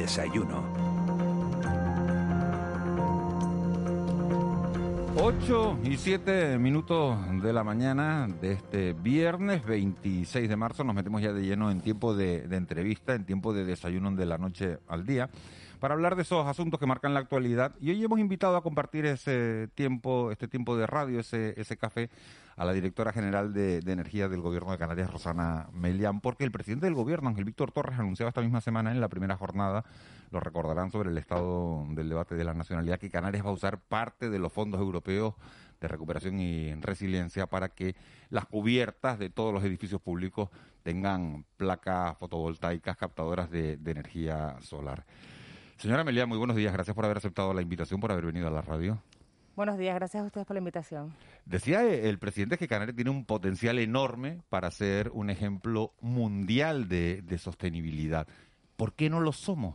Desayuno. 8 y 7 minutos de la mañana de este viernes 26 de marzo nos metemos ya de lleno en tiempo de, de, entrevista, en tiempo de desayuno de la noche al día, para hablar de esos asuntos que marcan la actualidad. Y hoy hemos invitado a compartir ese tiempo, este tiempo de radio, ese, ese café, a la directora general de, Energía del Gobierno de Canarias, Rosana Melián, porque el presidente del Gobierno, Ángel Víctor Torres, anunciaba esta misma semana en la primera jornada, lo recordarán sobre el estado del debate de la nacionalidad, que Canarias va a usar parte de los fondos europeos de recuperación y resiliencia para que las cubiertas de todos los edificios públicos tengan placas fotovoltaicas captadoras de, de energía solar. Señora Melián, muy buenos días. Gracias por haber aceptado la invitación, por haber venido a la radio. Buenos días, gracias a ustedes por la invitación. Decía el presidente que Canarias tiene un potencial enorme para ser un ejemplo mundial de, sostenibilidad. ¿Por qué no lo somos?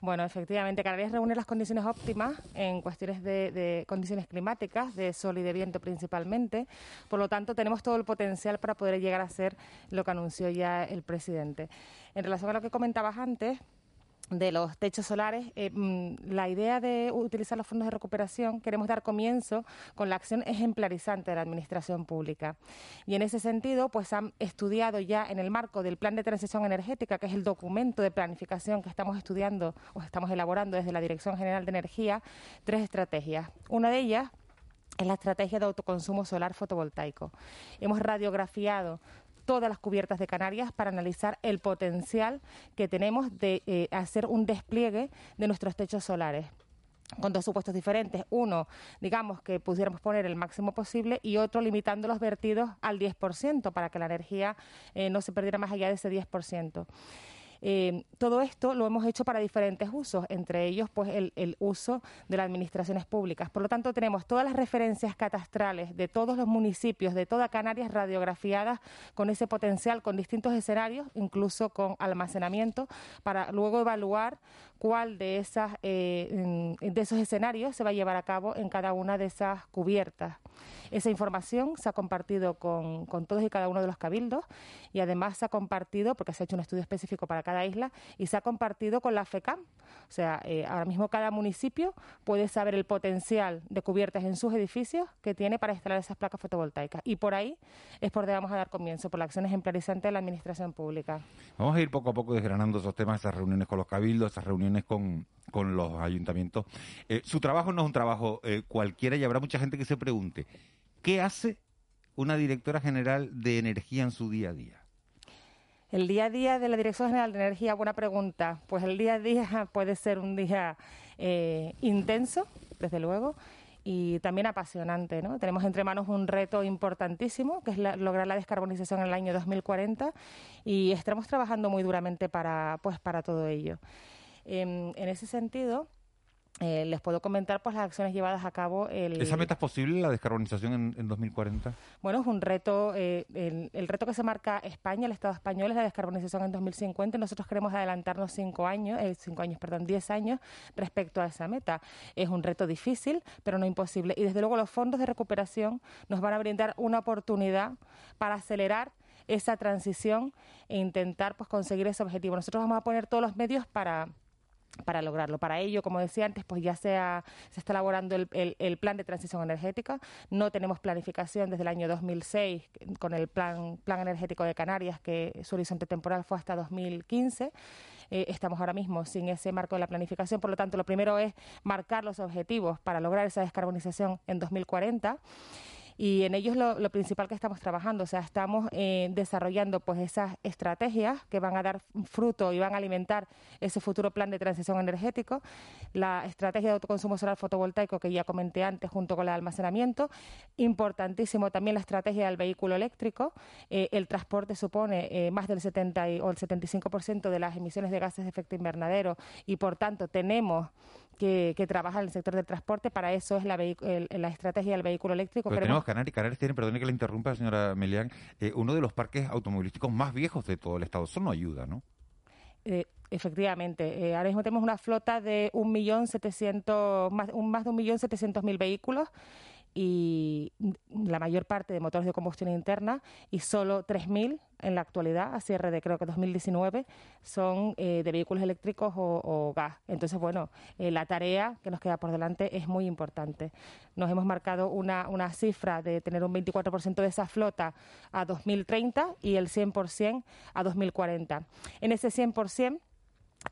Bueno, efectivamente, Canarias reúne las condiciones óptimas en cuestiones de, de, condiciones climáticas, de sol y de viento principalmente. Por lo tanto, tenemos todo el potencial para poder llegar a ser lo que anunció ya el presidente. En relación a lo que comentabas antes, de los techos solares, eh, mm, la idea de utilizar los fondos de recuperación, queremos dar comienzo con la acción ejemplarizante de la Administración Pública. Y en ese sentido, pues han estudiado ya en el marco del Plan de Transición Energética, que es el documento de planificación que estamos estudiando o estamos elaborando desde la Dirección General de Energía, tres estrategias. Una de ellas es la estrategia de autoconsumo solar fotovoltaico. Hemos radiografiado todas las cubiertas de Canarias para analizar el potencial que tenemos de eh, hacer un despliegue de nuestros techos solares con dos supuestos diferentes. Uno, digamos que pudiéramos poner el máximo posible y otro limitando los vertidos al 10% para que la energía eh, no se perdiera más allá de ese 10%. Eh, todo esto lo hemos hecho para diferentes usos, entre ellos pues el, uso de las administraciones públicas. Por lo tanto, tenemos todas las referencias catastrales de todos los municipios de toda Canarias radiografiadas con ese potencial, con distintos escenarios, incluso con almacenamiento, para luego evaluar cuál de, esas, eh, de esos escenarios se va a llevar a cabo en cada una de esas cubiertas. Esa información se ha compartido con, con, todos y cada uno de los cabildos y además se ha compartido, porque se ha hecho un estudio específico para cada isla, y se ha compartido con la FECAM. O sea, eh, ahora mismo cada municipio puede saber el potencial de cubiertas en sus edificios que tiene para instalar esas placas fotovoltaicas. Y por ahí es por donde vamos a dar comienzo, por la acción ejemplarizante de la Administración Pública. Vamos a ir poco a poco desgranando esos temas, esas reuniones con los cabildos, esas reuniones con, con los ayuntamientos. Eh, su trabajo no es un trabajo eh, cualquiera y habrá mucha gente que se pregunte, ¿qué hace una directora general de energía en su día a día? El día a día de la Dirección General de Energía, buena pregunta. Pues el día a día puede ser un día eh, intenso, desde luego, y también apasionante. ¿no? Tenemos entre manos un reto importantísimo, que es lograr la descarbonización en el año 2040, y estamos trabajando muy duramente para, pues, para todo ello. Em, en ese sentido, eh, les puedo comentar pues las acciones llevadas a cabo. El... ¿Esa meta es posible, la descarbonización en, en 2040? Bueno, es un reto, eh, el, reto que se marca España, el Estado español, es la descarbonización en 2050. Nosotros queremos adelantarnos cinco años, eh, cinco años, perdón, diez años respecto a esa meta. Es un reto difícil, pero no imposible. Y desde luego los fondos de recuperación nos van a brindar una oportunidad para acelerar esa transición e intentar pues conseguir ese objetivo. Nosotros vamos a poner todos los medios para para lograrlo. Para ello, como decía antes, pues ya se, está elaborando el, el, plan de transición energética. No tenemos planificación desde el año 2006 con el plan, plan energético de Canarias, que su horizonte temporal fue hasta 2015. Eh, estamos ahora mismo sin ese marco de la planificación. Por lo tanto, lo primero es marcar los objetivos para lograr esa descarbonización en 2040 y en ello es lo, principal que estamos trabajando. O sea, estamos eh, desarrollando pues esas estrategias que van a dar fruto y van a alimentar ese futuro plan de transición energético. La estrategia de autoconsumo solar fotovoltaico que ya comenté antes junto con el almacenamiento. Importantísimo también la estrategia del vehículo eléctrico. Eh, el transporte supone eh, más del 70 o el 75% de las emisiones de gases de efecto invernadero y por tanto tenemos que, trabaja en el sector del transporte. Para eso es la, la estrategia del vehículo eléctrico. Pero tenemos Canarias, Canarias tiene, perdone que le interrumpa, señora Melián, eh, uno de los parques automovilísticos más viejos de todo el Estado. Eso no ayuda, ¿no? Eh, efectivamente, eh, ahora mismo tenemos una flota de un millón setecientos, más, un, más de un millón setecientos mil vehículos y la mayor parte de motores de combustión interna y solo 3.000 en la actualidad, a cierre de creo que 2019, son eh, de vehículos eléctricos o, gas. Entonces, bueno, eh, la tarea que nos queda por delante es muy importante. Nos hemos marcado una, una cifra de tener un 24% de esa flota a 2030 y el 100% a 2040. En ese 100%,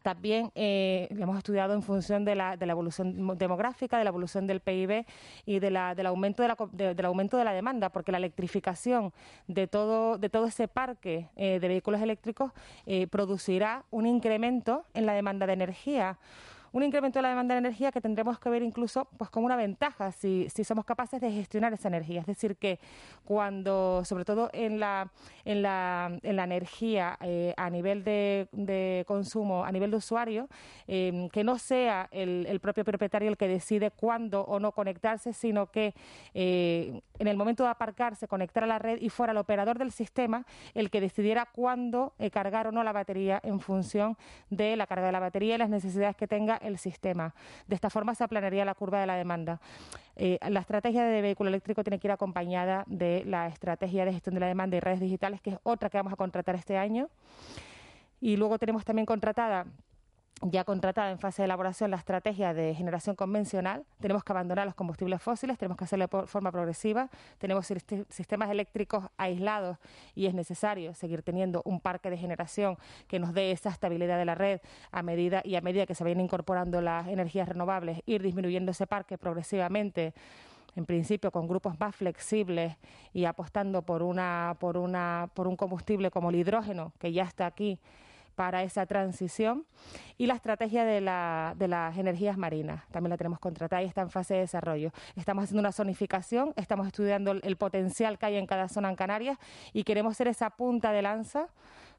también eh, hemos estudiado en función de la, de la, evolución demográfica, de la evolución del PIB y de la, del, aumento de la, del aumento de la demanda, porque la electrificación de todo, de todo ese parque eh, de vehículos eléctricos eh, producirá un incremento en la demanda de energía un incremento de la demanda de energía que tendremos que ver incluso pues como una ventaja si, si somos capaces de gestionar esa energía. Es decir, que cuando, sobre todo en la, en la, en la energía eh, a nivel de, consumo, a nivel de usuario, em, que no sea el, el, propio propietario el que decide cuándo o no conectarse, sino que eh, en el momento de aparcarse, conectar a la red y fuera el operador del sistema el que decidiera cuándo eh, cargar o no la batería en función de la carga de la batería y las necesidades que tenga el sistema. De esta forma se aplanaría la curva de la demanda. Eh, la estrategia de vehículo eléctrico tiene que ir acompañada de la estrategia de gestión de la demanda y redes digitales, que es otra que vamos a contratar este año. Y luego tenemos también contratada ya contratada en fase de elaboración la estrategia de generación convencional, tenemos que abandonar los combustibles fósiles, tenemos que hacerlo de forma progresiva, tenemos sistemas eléctricos aislados y es necesario seguir teniendo un parque de generación que nos dé esa estabilidad de la red a medida y a medida que se vayan incorporando las energías renovables, ir disminuyendo ese parque progresivamente en principio con grupos más flexibles y apostando por una por una por un combustible como el hidrógeno que ya está aquí para esa transición y la estrategia de, la, de las energías marinas. También la tenemos contratada y está en fase de desarrollo. Estamos haciendo una zonificación, estamos estudiando el potencial que hay en cada zona en Canarias y queremos ser esa punta de lanza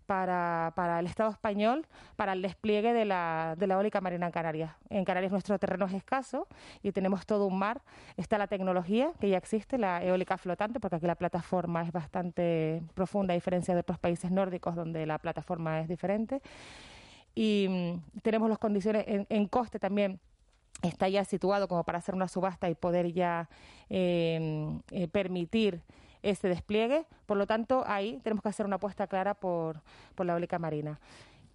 para, para el Estado español para el despliegue de la, de la eólica marina en Canarias. En Canarias nuestro terreno es escaso y tenemos todo un mar. Está la tecnología que ya existe, la eólica flotante, porque aquí la plataforma es bastante profunda, a diferencia de otros países nórdicos donde la plataforma es diferente. Y mm, tenemos las condiciones en, coste también está ya situado como para hacer una subasta y poder ya eh, eh, permitir este despliegue. Por lo tanto, ahí tenemos que hacer una apuesta clara por, por la eólica marina.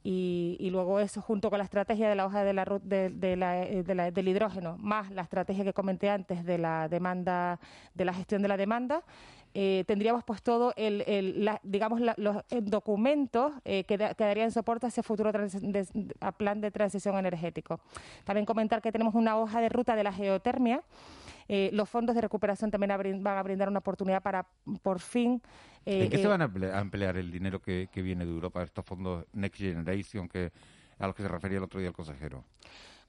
Y, y, luego eso junto con la estrategia de la hoja de la, de, de la, eh, del hidrógeno, más la estrategia que comenté antes de la demanda, de la gestión de la demanda, eh, tendríamos pues todo el, el digamos los documentos eh, que, darían soporte a ese futuro plan de transición energético. También comentar que tenemos una hoja de ruta de la geotermia eh, los fondos de recuperación también van a brindar una oportunidad para, por fin... ¿En qué se eh, van a emplear el dinero que, que viene de Europa, estos fondos Next Generation que a los que se refería el otro día el consejero?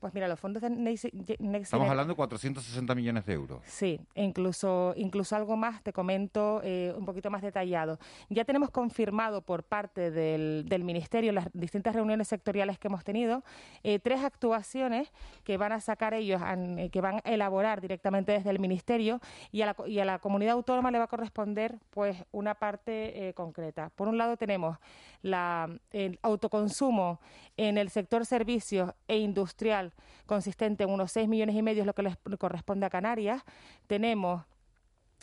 Pues mira, los fondos de Next, Estamos hablando de 460 millones de euros. Sí, e incluso, incluso algo más, te comento eh, un poquito más detallado. Ya tenemos confirmado por parte del, del Ministerio, las distintas reuniones sectoriales que hemos tenido, eh, tres actuaciones que van a sacar ellos, eh, que van a elaborar directamente desde el Ministerio y a la, y a la comunidad autónoma le va a corresponder pues una parte concreta. Por un lado tenemos la, el autoconsumo en el sector servicios e industrial consistente en unos 6 millones y medio, es lo que les corresponde a Canarias. Tenemos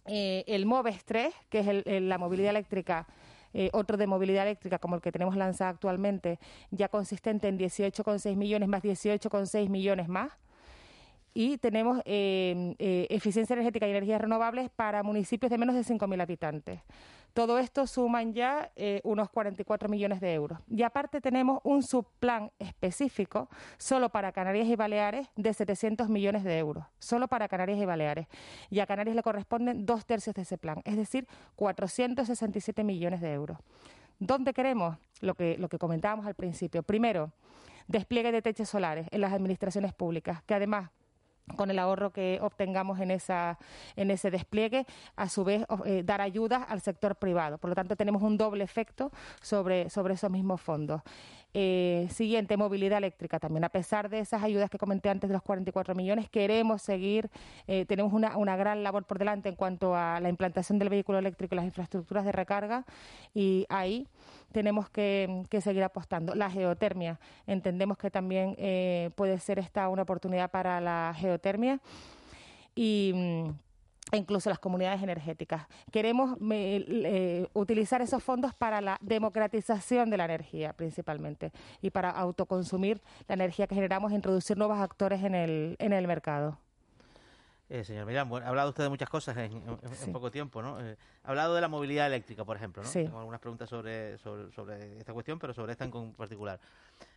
eh, el MOVES 3, que es la movilidad eléctrica. Eh, otro de movilidad eléctrica como el que tenemos lanzado actualmente, ya consistente en 18,6 millones más 18,6 millones más. Y tenemos eh, eficiencia energética y energías renovables para municipios de menos de 5.000 habitantes. Todo esto suman ya eh, unos 44 millones de euros. Y aparte tenemos un subplan específico solo para Canarias y Baleares de 700 millones de euros, solo para Canarias y Baleares. Y a Canarias le corresponden dos tercios de ese plan, es decir, 467 millones de euros. ¿Dónde queremos? Lo que, lo que comentábamos al principio. Primero, despliegue de techos solares en las administraciones públicas, que además con el ahorro que obtengamos en, esa, en ese despliegue, a su vez eh, dar ayudas al sector privado. Por lo tanto, tenemos un doble efecto sobre, sobre esos mismos fondos. Eh, siguiente, movilidad eléctrica también. A pesar de esas ayudas que comenté antes de los 44 millones, queremos seguir, eh, tenemos una, una gran labor por delante en cuanto a la implantación del vehículo eléctrico y las infraestructuras de recarga y ahí tenemos que, seguir apostando. La geotermia, entendemos que también eh, puede ser esta una oportunidad para la geotermia y mm, e incluso las comunidades energéticas. Queremos eh, utilizar esos fondos para la democratización de la energía, principalmente, y para autoconsumir la energía que generamos e introducir nuevos actores en el, en el mercado. Eh, señor Millán, ha hablado usted de muchas cosas en, poco tiempo, ¿no? Eh, ha hablado de la movilidad eléctrica, por ejemplo, ¿no? Tengo algunas preguntas sobre, sobre, esta cuestión, pero sobre esta en particular.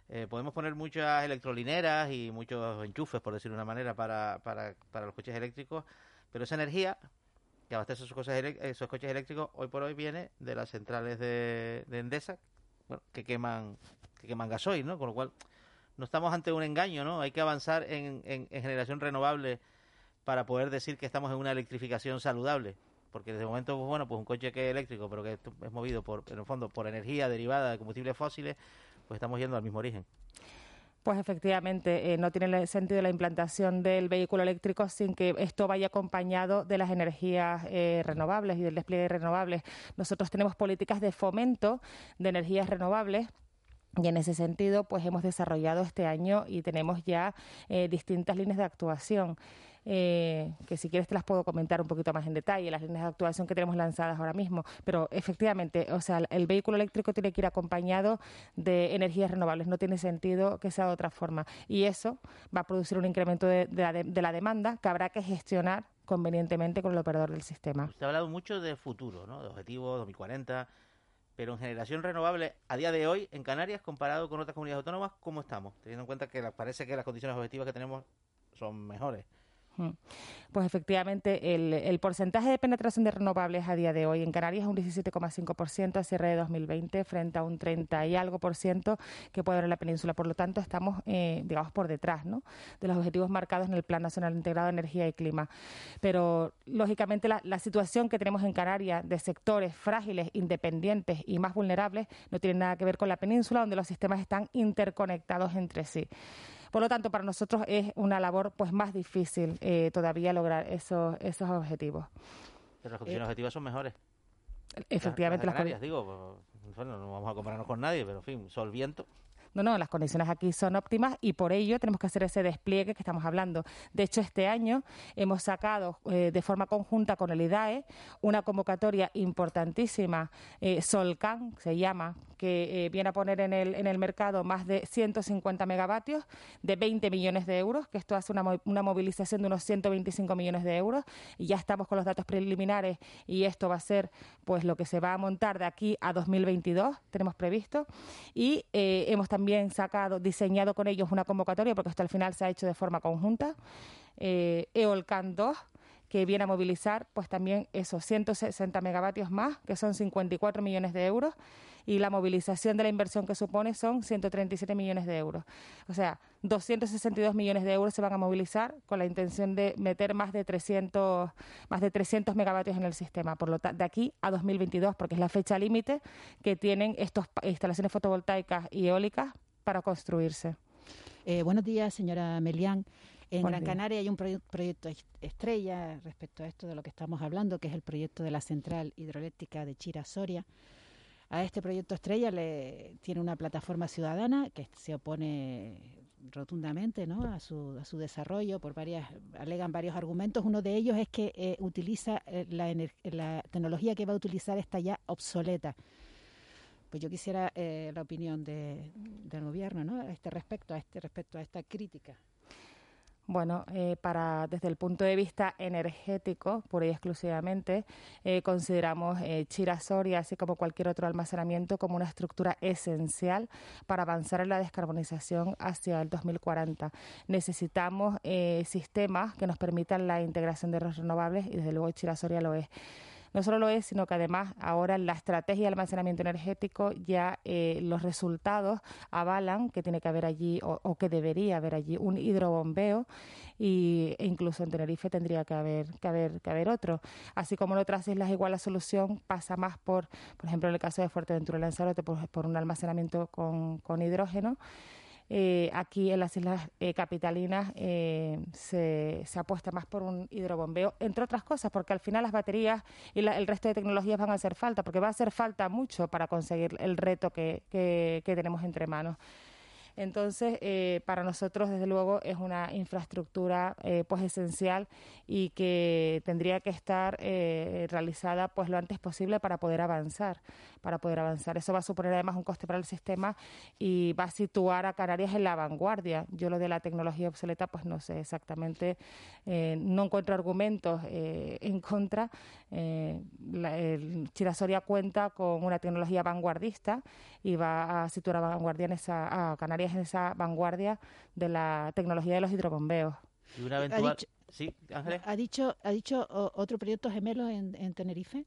Eh, podemos poner muchas electrolineras y muchos enchufes, por decirlo de una manera, para, para, para los coches eléctricos, pero esa energía que abastece esos coches, esos coches eléctricos hoy por hoy viene de las centrales de, Endesa, que queman que queman gasoil, ¿no? Con lo cual no estamos ante un engaño, ¿no? Hay que avanzar en, en, generación renovable para poder decir que estamos en una electrificación saludable. Porque desde el momento, pues, bueno, pues un coche que es eléctrico, pero que es movido por, en el fondo, por energía derivada de combustibles fósiles, pues estamos yendo al mismo origen. Pues efectivamente, eh, no tiene sentido la implantación del vehículo eléctrico sin que esto vaya acompañado de las energías eh, renovables y del despliegue de renovables. Nosotros tenemos políticas de fomento de energías renovables y en ese sentido, pues hemos desarrollado este año y tenemos ya eh, distintas líneas de actuación. Eh, que si quieres te las puedo comentar un poquito más en detalle, las líneas de actuación que tenemos lanzadas ahora mismo. Pero efectivamente, o sea, el vehículo eléctrico tiene que ir acompañado de energías renovables, no tiene sentido que sea de otra forma. Y eso va a producir un incremento de, la, demanda que habrá que gestionar convenientemente con el operador del sistema. Usted ha hablado mucho de futuro, ¿no? de objetivos 2040, pero en generación renovable, a día de hoy, en Canarias, comparado con otras comunidades autónomas, ¿cómo estamos? Teniendo en cuenta que parece que las condiciones objetivas que tenemos son mejores. Pues efectivamente, el, porcentaje de penetración de renovables a día de hoy en Canarias es un 17,5% a cierre de 2020 frente a un 30 y algo por ciento que puede haber en la península. Por lo tanto, estamos, eh, digamos, por detrás ¿no? de los objetivos marcados en el Plan Nacional Integrado de Energía y Clima. Pero, lógicamente, la, la situación que tenemos en Canarias de sectores frágiles, independientes y más vulnerables no tiene nada que ver con la península, donde los sistemas están interconectados entre sí. Por lo tanto, para nosotros es una labor pues más difícil eh, todavía lograr esos, esos objetivos. Pero las condiciones objetivas son mejores. Efectivamente, las, las, digo, pues, bueno, no vamos a compararnos con nadie, pero en fin, sol, viento. No, no, las condiciones aquí son óptimas y por ello tenemos que hacer ese despliegue que estamos hablando. De hecho, este año hemos sacado eh, de forma conjunta con el IDAE una convocatoria importantísima, eh, Solcan se llama, que eh, viene a poner en el, en el mercado más de 150 megavatios de 20 millones de euros, que esto hace una, una movilización de unos 125 millones de euros y ya estamos con los datos preliminares y esto va a ser pues lo que se va a montar de aquí a 2022, tenemos previsto, y hemos también también sacado, diseñado con ellos una convocatoria, porque esto al final se ha hecho de forma conjunta, eh, EOLCAN 2, que viene a movilizar pues también esos 160 megavatios más, que son 54 millones de euros, y la movilización de la inversión que supone son 137 millones de euros. O sea, 262 millones de euros se van a movilizar con la intención de meter más de 300, más de 300 megavatios en el sistema, por lo de aquí a 2022, porque es la fecha límite que tienen estas instalaciones fotovoltaicas y eólicas para construirse. Eh, buenos días, señora Melián. En Gran Canaria hay un proyecto estrella respecto a esto de lo que estamos hablando, que es el proyecto de la central hidroeléctrica de Chira Soria. A este proyecto estrella le tiene una plataforma ciudadana que se opone rotundamente ¿no? a, su, a su desarrollo por varias alegan varios argumentos uno de ellos es que eh, utiliza eh, la, la tecnología que va a utilizar está ya obsoleta pues yo quisiera eh, la opinión de, del gobierno ¿no? a este respecto a este respecto a esta crítica Bueno, eh, para desde el punto de vista energético, pura y exclusivamente, eh, consideramos eh, Chirasoria, así como cualquier otro almacenamiento, como una estructura esencial para avanzar en la descarbonización hacia el 2040. Necesitamos eh, sistemas que nos permitan la integración de los renovables y desde luego Chirasoria lo es. No solo lo es, sino que además ahora la estrategia de almacenamiento energético ya eh, los resultados avalan que tiene que haber allí o, que debería haber allí un hidrobombeo y, e incluso en Tenerife tendría que haber, que haber, que haber otro. Así como en otras islas igual la solución pasa más por, por ejemplo en el caso de Fuerteventura Lanzarote, por, por un almacenamiento con, con hidrógeno. Eh, aquí en las islas eh, capitalinas eh, se, apuesta más por un hidrobombeo, entre otras cosas, porque al final las baterías y el resto de tecnologías van a hacer falta, porque va a hacer falta mucho para conseguir el reto que tenemos entre manos. Entonces, eh, para nosotros, desde luego, es una infraestructura eh, pues esencial y que tendría que estar eh, realizada pues lo antes posible para poder avanzar, para poder avanzar. Eso va a suponer además un coste para el sistema y va a situar a Canarias en la vanguardia. Yo lo de la tecnología obsoleta, pues no sé exactamente, no encuentro argumentos en contra. Chirasoria cuenta con una tecnología vanguardista y va a situar a vanguardia en esa, a Canarias en esa vanguardia de la tecnología de los hidrobombeos. ¿Ha dicho, ¿Ha dicho, otro proyecto gemelo en, Tenerife?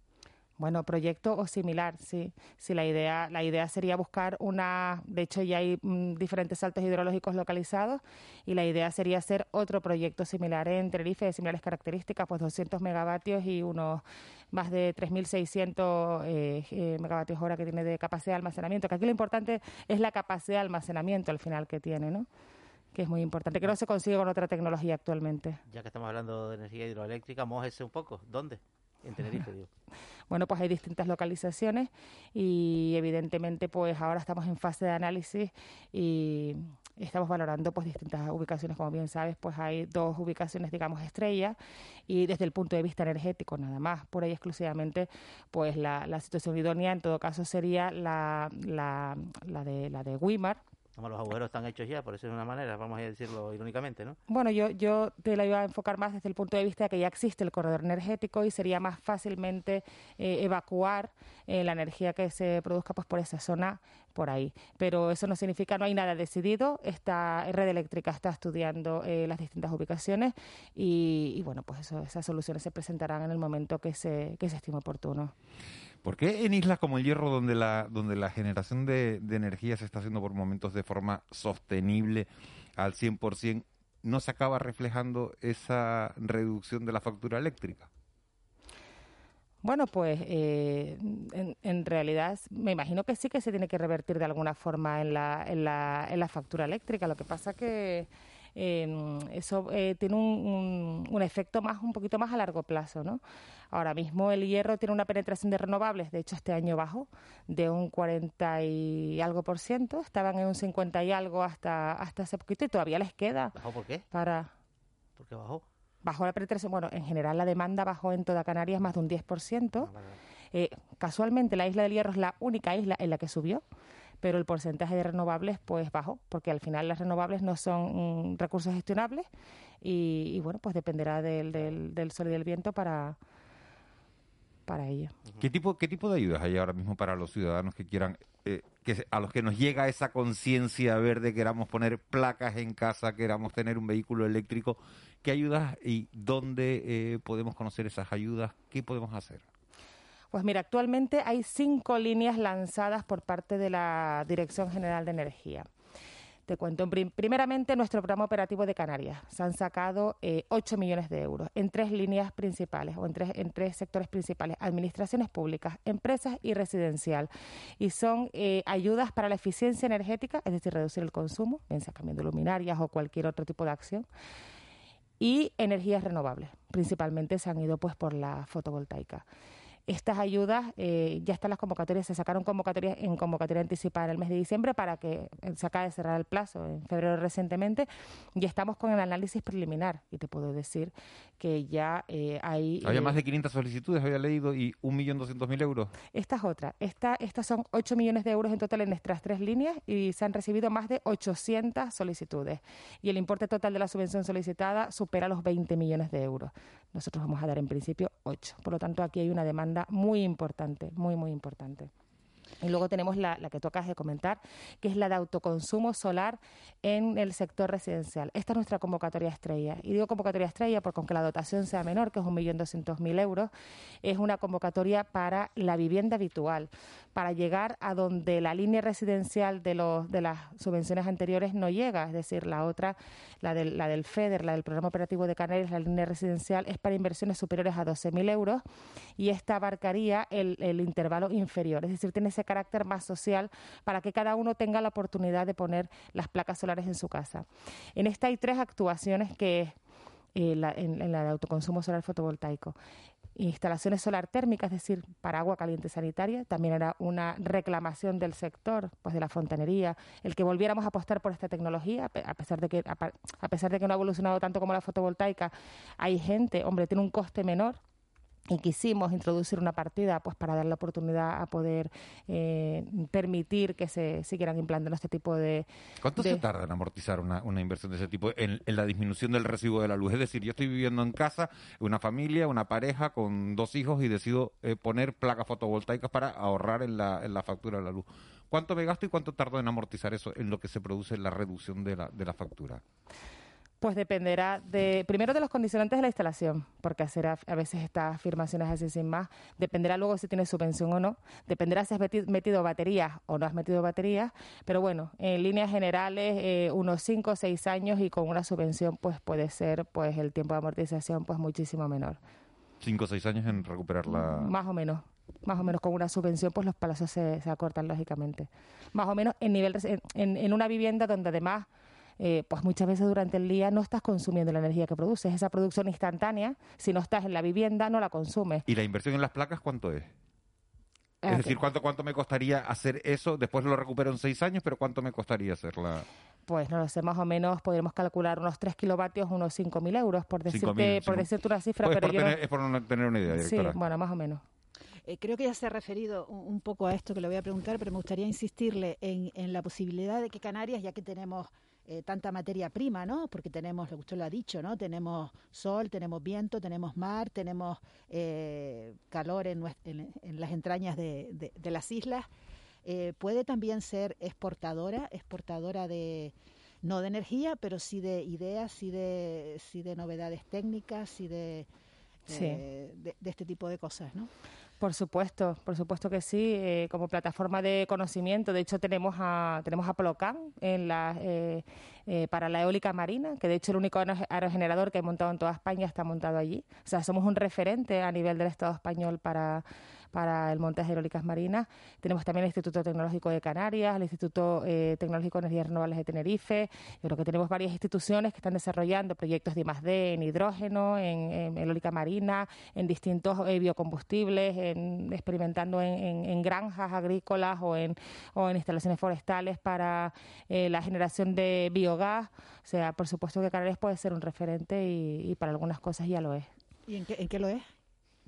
Bueno, proyecto o similar, sí. Sí, la idea, la idea sería buscar una. De hecho, ya hay mm, diferentes saltos hidrológicos localizados y la idea sería hacer otro proyecto similar en Tenerife de similares características, pues 200 megavatios y unos más de 3.600 eh, eh, megavatios hora que tiene de capacidad de almacenamiento. Que aquí lo importante es la capacidad de almacenamiento al final que tiene, ¿no? que es muy importante, que no se consigue con otra tecnología actualmente. Ya que estamos hablando de energía hidroeléctrica, ese un poco. ¿Dónde? Bueno, pues hay distintas localizaciones y evidentemente pues ahora estamos en fase de análisis y estamos valorando pues distintas ubicaciones, como bien sabes, pues hay dos ubicaciones, digamos, estrellas y desde el punto de vista energético nada más, por ahí exclusivamente pues la, la situación idónea en todo caso sería la, la, la de la de Wimar, como los agujeros están hechos ya, por eso es una manera, vamos a decirlo irónicamente, ¿no? Bueno, yo, yo te la iba a enfocar más desde el punto de vista de que ya existe el corredor energético y sería más fácilmente eh, evacuar eh, la energía que se produzca pues por esa zona por ahí. Pero eso no significa, no hay nada decidido. Esta red eléctrica está estudiando eh, las distintas ubicaciones y, bueno, pues eso, esas soluciones se presentarán en el momento que se, que se estime oportuno. ¿Por qué en islas como el Hierro, donde la, donde la generación de, energía se está haciendo por momentos de forma sostenible al 100%, no se acaba reflejando esa reducción de la factura eléctrica? Bueno, pues eh, en, realidad me imagino que sí que se tiene que revertir de alguna forma en la, en la, en la factura eléctrica. Lo que pasa que eh, eso eh, tiene un, un, efecto más un poquito más a largo plazo, ¿no? Ahora mismo el hierro tiene una penetración de renovables, de hecho este año bajó de un 40 y algo por ciento, estaban en un 50 y algo hasta hasta hace poquito y todavía les queda. ¿Bajó por qué? Para ¿Por qué bajó? Bajó la penetración, bueno, en general la demanda bajó en toda Canarias más de un 10%. Ah, eh, casualmente la isla del Hierro es la única isla en la que subió pero el porcentaje de renovables pues bajó, porque al final las renovables no son mm, recursos gestionables y, bueno, pues dependerá del, del, sol y del viento para, para ello. ¿Qué tipo, ¿Qué tipo de ayudas hay ahora mismo para los ciudadanos que quieran, eh, que a los que nos llega esa conciencia verde, queramos poner placas en casa, queramos tener un vehículo eléctrico? ¿Qué ayudas y dónde eh, podemos conocer esas ayudas? ¿Qué podemos hacer? Pues mira, actualmente hay cinco líneas lanzadas por parte de la Dirección General de Energía. Te cuento, primeramente nuestro programa operativo de Canarias. Se han sacado eh, 8 millones de euros en tres líneas principales o en tres, en tres sectores principales, administraciones públicas, empresas y residencial. Y son eh, ayudas para la eficiencia energética, es decir, reducir el consumo, bien sea cambiando luminarias o cualquier otro tipo de acción. Y energías renovables, principalmente se han ido pues por la fotovoltaica. Estas ayudas, eh, ya están las convocatorias, se sacaron convocatorias en convocatoria anticipada en el mes de diciembre para que se acabe de cerrar el plazo en febrero recientemente y estamos con el análisis preliminar y te puedo decir que ya eh, hay... Había más de 500 solicitudes, había leído, y 1.200.000 euros. Esta es otra. Esta, estas son 8 millones de euros en total en nuestras tres líneas y se han recibido más de 800 solicitudes. Y el importe total de la subvención solicitada supera los 20 millones de euros. Nosotros vamos a dar en principio 8. Por lo tanto, aquí hay una demanda muy importante, muy, muy importante. Y luego tenemos la, que tú acabas de comentar, que es la de autoconsumo solar en el sector residencial. Esta es nuestra convocatoria estrella. Y digo convocatoria estrella porque aunque la dotación sea menor, que es 1.200.000 euros, es una convocatoria para la vivienda habitual, para llegar a donde la línea residencial de, los, de las subvenciones anteriores no llega. Es decir, la otra, la del, la del FEDER, la del Programa Operativo de Canarias, la línea residencial, es para inversiones superiores a 12.000 euros y esta abarcaría el, el intervalo inferior. Es decir, tiene ese carácter más social para que cada uno tenga la oportunidad de poner las placas solares en su casa. En esta hay tres actuaciones que eh, la, en, la de autoconsumo solar fotovoltaico. Instalaciones solar térmicas, es decir, para agua caliente sanitaria, también era una reclamación del sector, pues de la fontanería, el que volviéramos a apostar por esta tecnología, a pesar de que a pesar de que no ha evolucionado tanto como la fotovoltaica, hay gente, hombre, tiene un coste menor, y quisimos introducir una partida pues para dar la oportunidad a poder eh, permitir que se siguieran implantando este tipo de... ¿Cuánto se tarda en amortizar una, una inversión de ese tipo en, la disminución del recibo de la luz? Es decir, yo estoy viviendo en casa, una familia, una pareja con dos hijos y decido eh, poner placas fotovoltaicas para ahorrar en la, en la factura de la luz. ¿Cuánto me gasto y cuánto tardo en amortizar eso en lo que se produce la reducción de la, de la factura? Pues dependerá de, primero de los condicionantes de la instalación, porque hacer a, veces estas afirmaciones así sin más, dependerá luego si tienes subvención o no, dependerá si has metido, baterías o no has metido baterías, pero bueno, en líneas generales, eh, unos 5 o 6 años y con una subvención pues puede ser pues el tiempo de amortización pues muchísimo menor. 5 o 6 años en recuperar la... Más o menos más o menos con una subvención, pues los plazos se, se acortan lógicamente. Más o menos en nivel en, en una vivienda donde además eh, pues muchas veces durante el día no estás consumiendo la energía que produces. Esa producción instantánea, si no estás en la vivienda, no la consumes. ¿Y la inversión en las placas cuánto es? Es ah, decir, ¿cuánto, ¿cuánto me costaría hacer eso? Después lo recupero en seis años, pero ¿cuánto me costaría hacerla? Pues no lo sé, más o menos podríamos calcular unos 3 kilovatios, unos 5.000 euros, por decirte, por decirte una cifra. Pues pero por tener, Es por no tener una idea, directora. Sí, bueno, más o menos. Eh, creo que ya se ha referido un, poco a esto que le voy a preguntar, pero me gustaría insistirle en, en la posibilidad de que Canarias, ya que tenemos eh, tanta materia prima, ¿no? Porque tenemos, lo que usted lo ha dicho, ¿no? Tenemos sol, tenemos viento, tenemos mar, tenemos eh, calor en, en, las entrañas de, de, las islas. Eh, puede también ser exportadora, exportadora de no de energía, pero sí de ideas, sí de, sí de novedades técnicas, sí de, de, de este tipo de cosas, ¿no? Por supuesto, por supuesto que sí, eh, como plataforma de conocimiento. De hecho, tenemos a, tenemos a Plocan en la, eh, eh, para la eólica marina, que de hecho el único aerogenerador que hay montado en toda España está montado allí. O sea, somos un referente a nivel del Estado español para para el montaje de eólicas marinas. Tenemos también el Instituto Tecnológico de Canarias, el Instituto eh, Tecnológico de Energías Renovables de Tenerife. Yo creo que tenemos varias instituciones que están desarrollando proyectos de I+.D. en hidrógeno, en, eólica marina, en distintos eh, biocombustibles, en, experimentando en, granjas agrícolas o en, o en instalaciones forestales para eh, la generación de biogás. O sea, por supuesto que Canarias puede ser un referente y, para algunas cosas ya lo es. ¿Y en en qué lo es?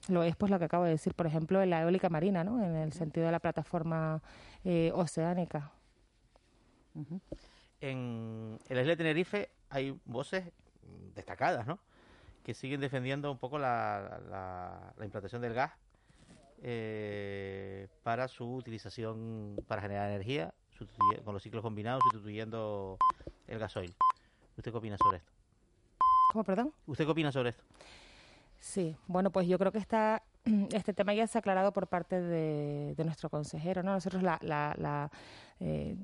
Lo es pues lo que acabo de decir, por ejemplo, en la eólica marina, ¿no? En el sentido de la plataforma eh, oceánica. en, la isla de Tenerife hay voces destacadas, ¿no? Que siguen defendiendo un poco la, la, implantación del gas eh, para su utilización para generar energía con los ciclos combinados, sustituyendo el gasoil. ¿Usted qué opina sobre esto? ¿Cómo, perdón? ¿Usted qué opina sobre esto? Sí, bueno, pues yo creo que está este tema ya se ha aclarado por parte de, nuestro consejero, ¿no? Nosotros la, la, eh,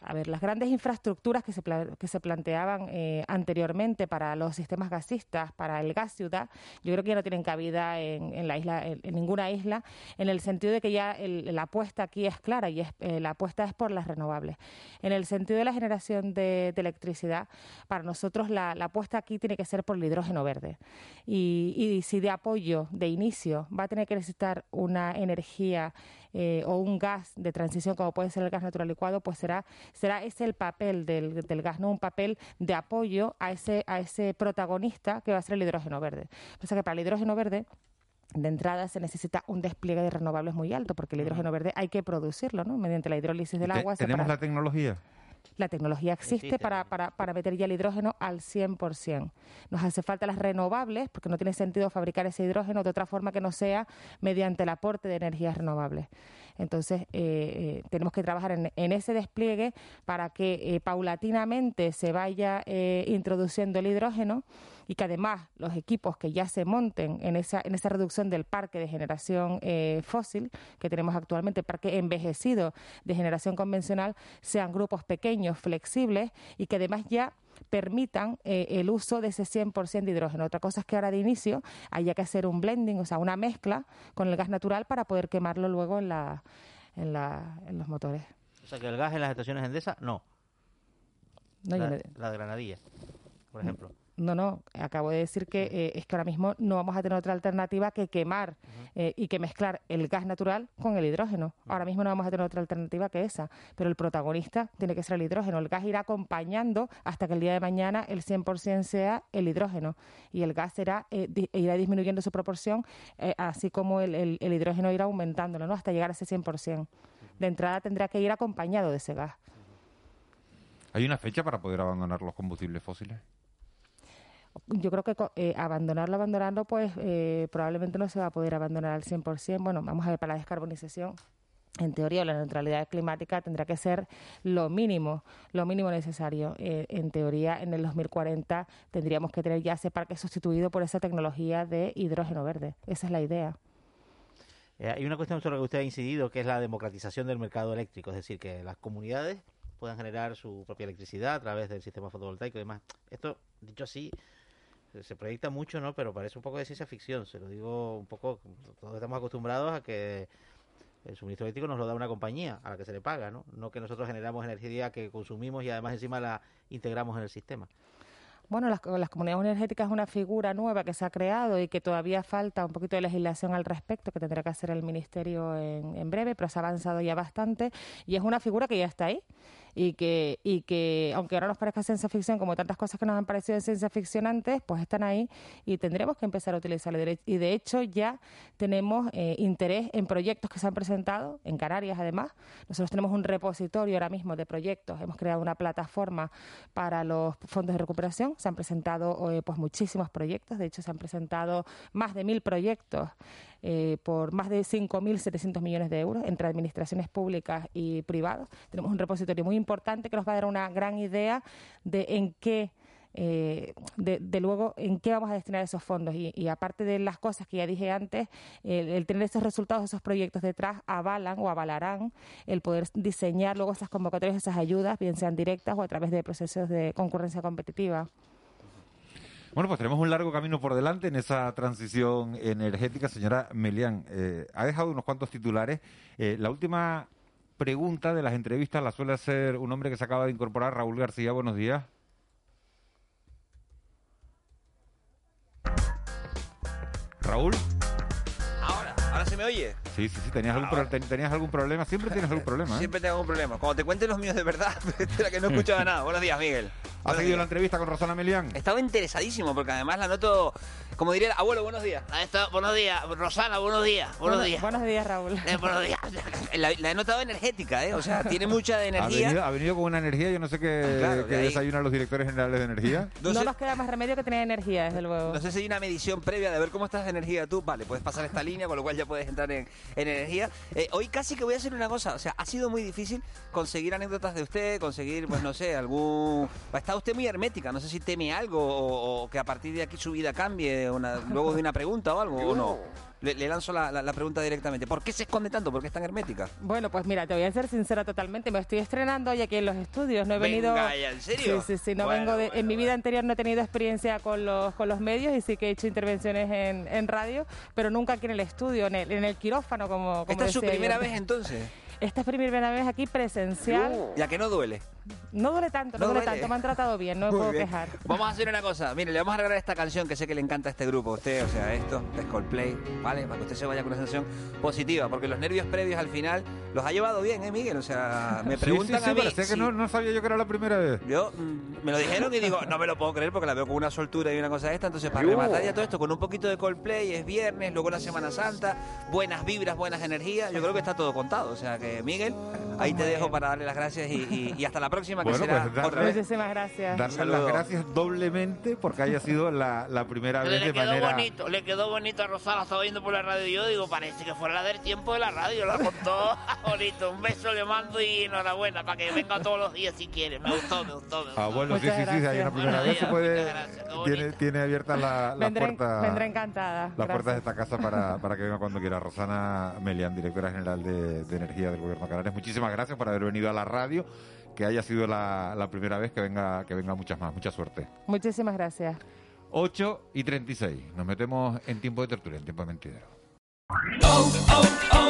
a ver, las grandes infraestructuras que se, que se planteaban eh, anteriormente para los sistemas gasistas, para el gas ciudad, yo creo que ya no tienen cabida en, la isla, en, ninguna isla, en el sentido de que ya la apuesta aquí es clara y es, eh, la apuesta es por las renovables. En el sentido de la generación de, electricidad, para nosotros la, apuesta aquí tiene que ser por el hidrógeno verde. Y, y si de apoyo, de inicio, va a tener que necesitar una energía eh, o un gas de transición como puede ser el gas natural licuado, pues será, será ese el papel del, del gas, ¿no? Un papel de apoyo a ese, a ese protagonista que va a ser el hidrógeno verde. O sea que para el hidrógeno verde de entrada se necesita un despliegue de renovables muy alto, porque el hidrógeno verde hay que producirlo, ¿no? Mediante la hidrólisis del agua. ¿Tenemos la tecnología? La tecnología existe, para, para, para, meter ya el hidrógeno al 100%. Nos hace falta las renovables, porque no tiene sentido fabricar ese hidrógeno de otra forma que no sea mediante el aporte de energías renovables. Entonces, eh, eh, tenemos que trabajar en, ese despliegue para que eh, paulatinamente se vaya introduciendo el hidrógeno y que además los equipos que ya se monten en esa, en esa reducción del parque de generación fósil que tenemos actualmente, parque envejecido de generación convencional, sean grupos pequeños, flexibles y que además ya permitan el uso de ese 100% de hidrógeno. Otra cosa es que ahora de inicio haya que hacer un blending, o sea, una mezcla con el gas natural para poder quemarlo luego en, la, en, la, en los motores. O sea, que el gas en las estaciones Endesa, no. no la, la de Granadilla, por ejemplo. No, no, acabo de decir que eh, es que ahora mismo no vamos a tener otra alternativa que quemar eh, y que mezclar el gas natural con el hidrógeno. Ahora mismo no vamos a tener otra alternativa que esa, pero el protagonista tiene que ser el hidrógeno. El gas irá acompañando hasta que el día de mañana el 100% sea el hidrógeno y el gas será, eh, irá disminuyendo su proporción, así como el, hidrógeno irá aumentándolo ¿no? hasta llegar a ese 100%. De entrada tendrá que ir acompañado de ese gas. ¿Hay una fecha para poder abandonar los combustibles fósiles? Yo creo que eh, abandonarlo, abandonarlo, pues eh, probablemente no se va a poder abandonar al 100%. Bueno, vamos a ver, para la descarbonización, en teoría, la neutralidad climática tendrá que ser lo mínimo, lo mínimo necesario. Eh, en teoría, en el 2040 tendríamos que tener ya ese parque sustituido por esa tecnología de hidrógeno verde. Esa es la idea. hay una cuestión sobre la que usted ha incidido, que es la democratización del mercado eléctrico, es decir, que las comunidades puedan generar su propia electricidad a través del sistema fotovoltaico y demás. Esto, dicho así, se proyecta mucho, ¿no? Pero parece un poco de ciencia ficción. Se lo digo un poco, todos estamos acostumbrados a que el suministro eléctrico nos lo da una compañía a la que se le paga, ¿no? No que nosotros generamos energía que consumimos y además encima la integramos en el sistema. Bueno, las, comunidades energéticas es una figura nueva que se ha creado y que todavía falta un poquito de legislación al respecto, que tendrá que hacer el Ministerio en, en breve, pero se ha avanzado ya bastante y es una figura que ya está ahí y que, y que aunque ahora nos parezca ciencia ficción, como tantas cosas que nos han parecido de ciencia ficción antes, pues están ahí y tendremos que empezar a utilizarlo. Y de hecho ya tenemos eh, interés en proyectos que se han presentado, en Canarias además. Nosotros tenemos un repositorio ahora mismo de proyectos, hemos creado una plataforma para los fondos de recuperación, se han presentado eh, pues muchísimos proyectos, de hecho se han presentado más de mil proyectos eh, por más de 5.700 millones de euros entre administraciones públicas y privadas. Tenemos un repositorio muy importante que nos va a dar una gran idea de en qué eh, de, luego en qué vamos a destinar esos fondos. Y, aparte de las cosas que ya dije antes, el, tener esos resultados, esos proyectos detrás, avalan o avalarán el poder diseñar luego esas convocatorias, esas ayudas, bien sean directas o a través de procesos de concurrencia competitiva. Bueno, pues tenemos un largo camino por delante en esa transición energética. Señora Melián, eh, ha dejado unos cuantos titulares. Eh, la última pregunta de las entrevistas la suele hacer un hombre que se acaba de incorporar, Raúl García. Buenos días. Raúl. Ahora, ahora se me oye. Sí, sí, sí. ¿Tenías, algún, ¿tenías algún problema? Siempre tienes algún problema. ¿eh? Siempre tengo algún problema. Cuando te cuente los míos de verdad, la que no escuchaba nada. Buenos días, Miguel. ¿Has seguido la entrevista con Rosana Melián? Estaba interesadísimo porque además la noto, como diría el abuelo, buenos días. buenos días. Rosana, buenos días. Buenos días. Buenos días, Raúl. Eh, buenos días. La, he notado energética, ¿eh? O sea, tiene mucha de energía. Ha venido, con una energía, yo no sé qué, ah, desayunan los directores generales de energía. No, nos queda más remedio que tener energía, desde luego. No sé si hay una medición previa de ver cómo estás de energía tú. Vale, puedes pasar esta línea, con lo cual ya puedes entrar en, energía. Eh, hoy casi que voy a hacer una cosa. O sea, ha sido muy difícil conseguir anécdotas de usted, conseguir, pues no sé, algún... Está usted muy hermética. No sé si teme algo o, que a partir de aquí su vida cambie una, luego de una pregunta o algo, o no. Le, lanzo la, pregunta directamente. ¿Por qué se esconde tanto? ¿Por qué es tan hermética? Bueno, pues mira, te voy a ser sincera totalmente. Me estoy estrenando hoy aquí en los estudios. No he venido. ¿En serio? Sí, sí, sí. No vengo de... En mi vida anterior no he tenido experiencia con los, con los medios y sí que he hecho intervenciones en, en radio, pero nunca aquí en el estudio, en el, en el quirófano, como. como ¿Esta es su primera vez entonces? Esta es primera vez aquí presencial. ¿Ya que no duele? No duele tanto, no, duele, tanto, me han tratado bien, no me puedo quejar. Vamos a hacer una cosa, mire, le vamos a regalar esta canción que sé que le encanta a este grupo, a usted, o sea, esto, es Coldplay, ¿vale? Para que usted se vaya con una sensación positiva, porque los nervios previos al final los ha llevado bien, ¿eh, Miguel? O sea, me preguntan sí, sí, a mí... que no, no, sabía yo que era la primera vez. Yo, mm, me lo dijeron y digo, no me lo puedo creer porque la veo con una soltura y una cosa de esta, entonces para rematar ya todo esto con un poquito de Coldplay, es viernes, luego la Semana Santa, buenas vibras, buenas energías, yo creo que está todo contado, o sea que Miguel, ahí te dejo para darle las gracias y, hasta la próxima que será... Pues otra vez. Muchísimas gracias. Darle las gracias doblemente porque haya sido la, la primera vez de manera. Bonito, le quedó bonito a Rosana, estaba viendo por la radio y yo digo, parece que fuera la del tiempo de la radio, la contó bonito. Un beso le mando y enhorabuena para que venga todos los días si quiere. Me gustó, me gustó. Me gustó. Ah, bueno, sí, sí, sí, ahí la primera vez se puede. Tiene, tiene abiertas la, la puerta. Vendré encantada. Las puertas de esta casa para, para que venga cuando quiera. Rosana Melian, directora general de, de Energía del Gobierno de Canarias. Muchísimas gracias por haber venido a la radio que haya sido la, la, primera vez que venga, que venga muchas más. Mucha suerte. Muchísimas gracias. 8 y 36. Nos metemos en tiempo de tertulia, en tiempo de mentidero. Oh, oh, oh,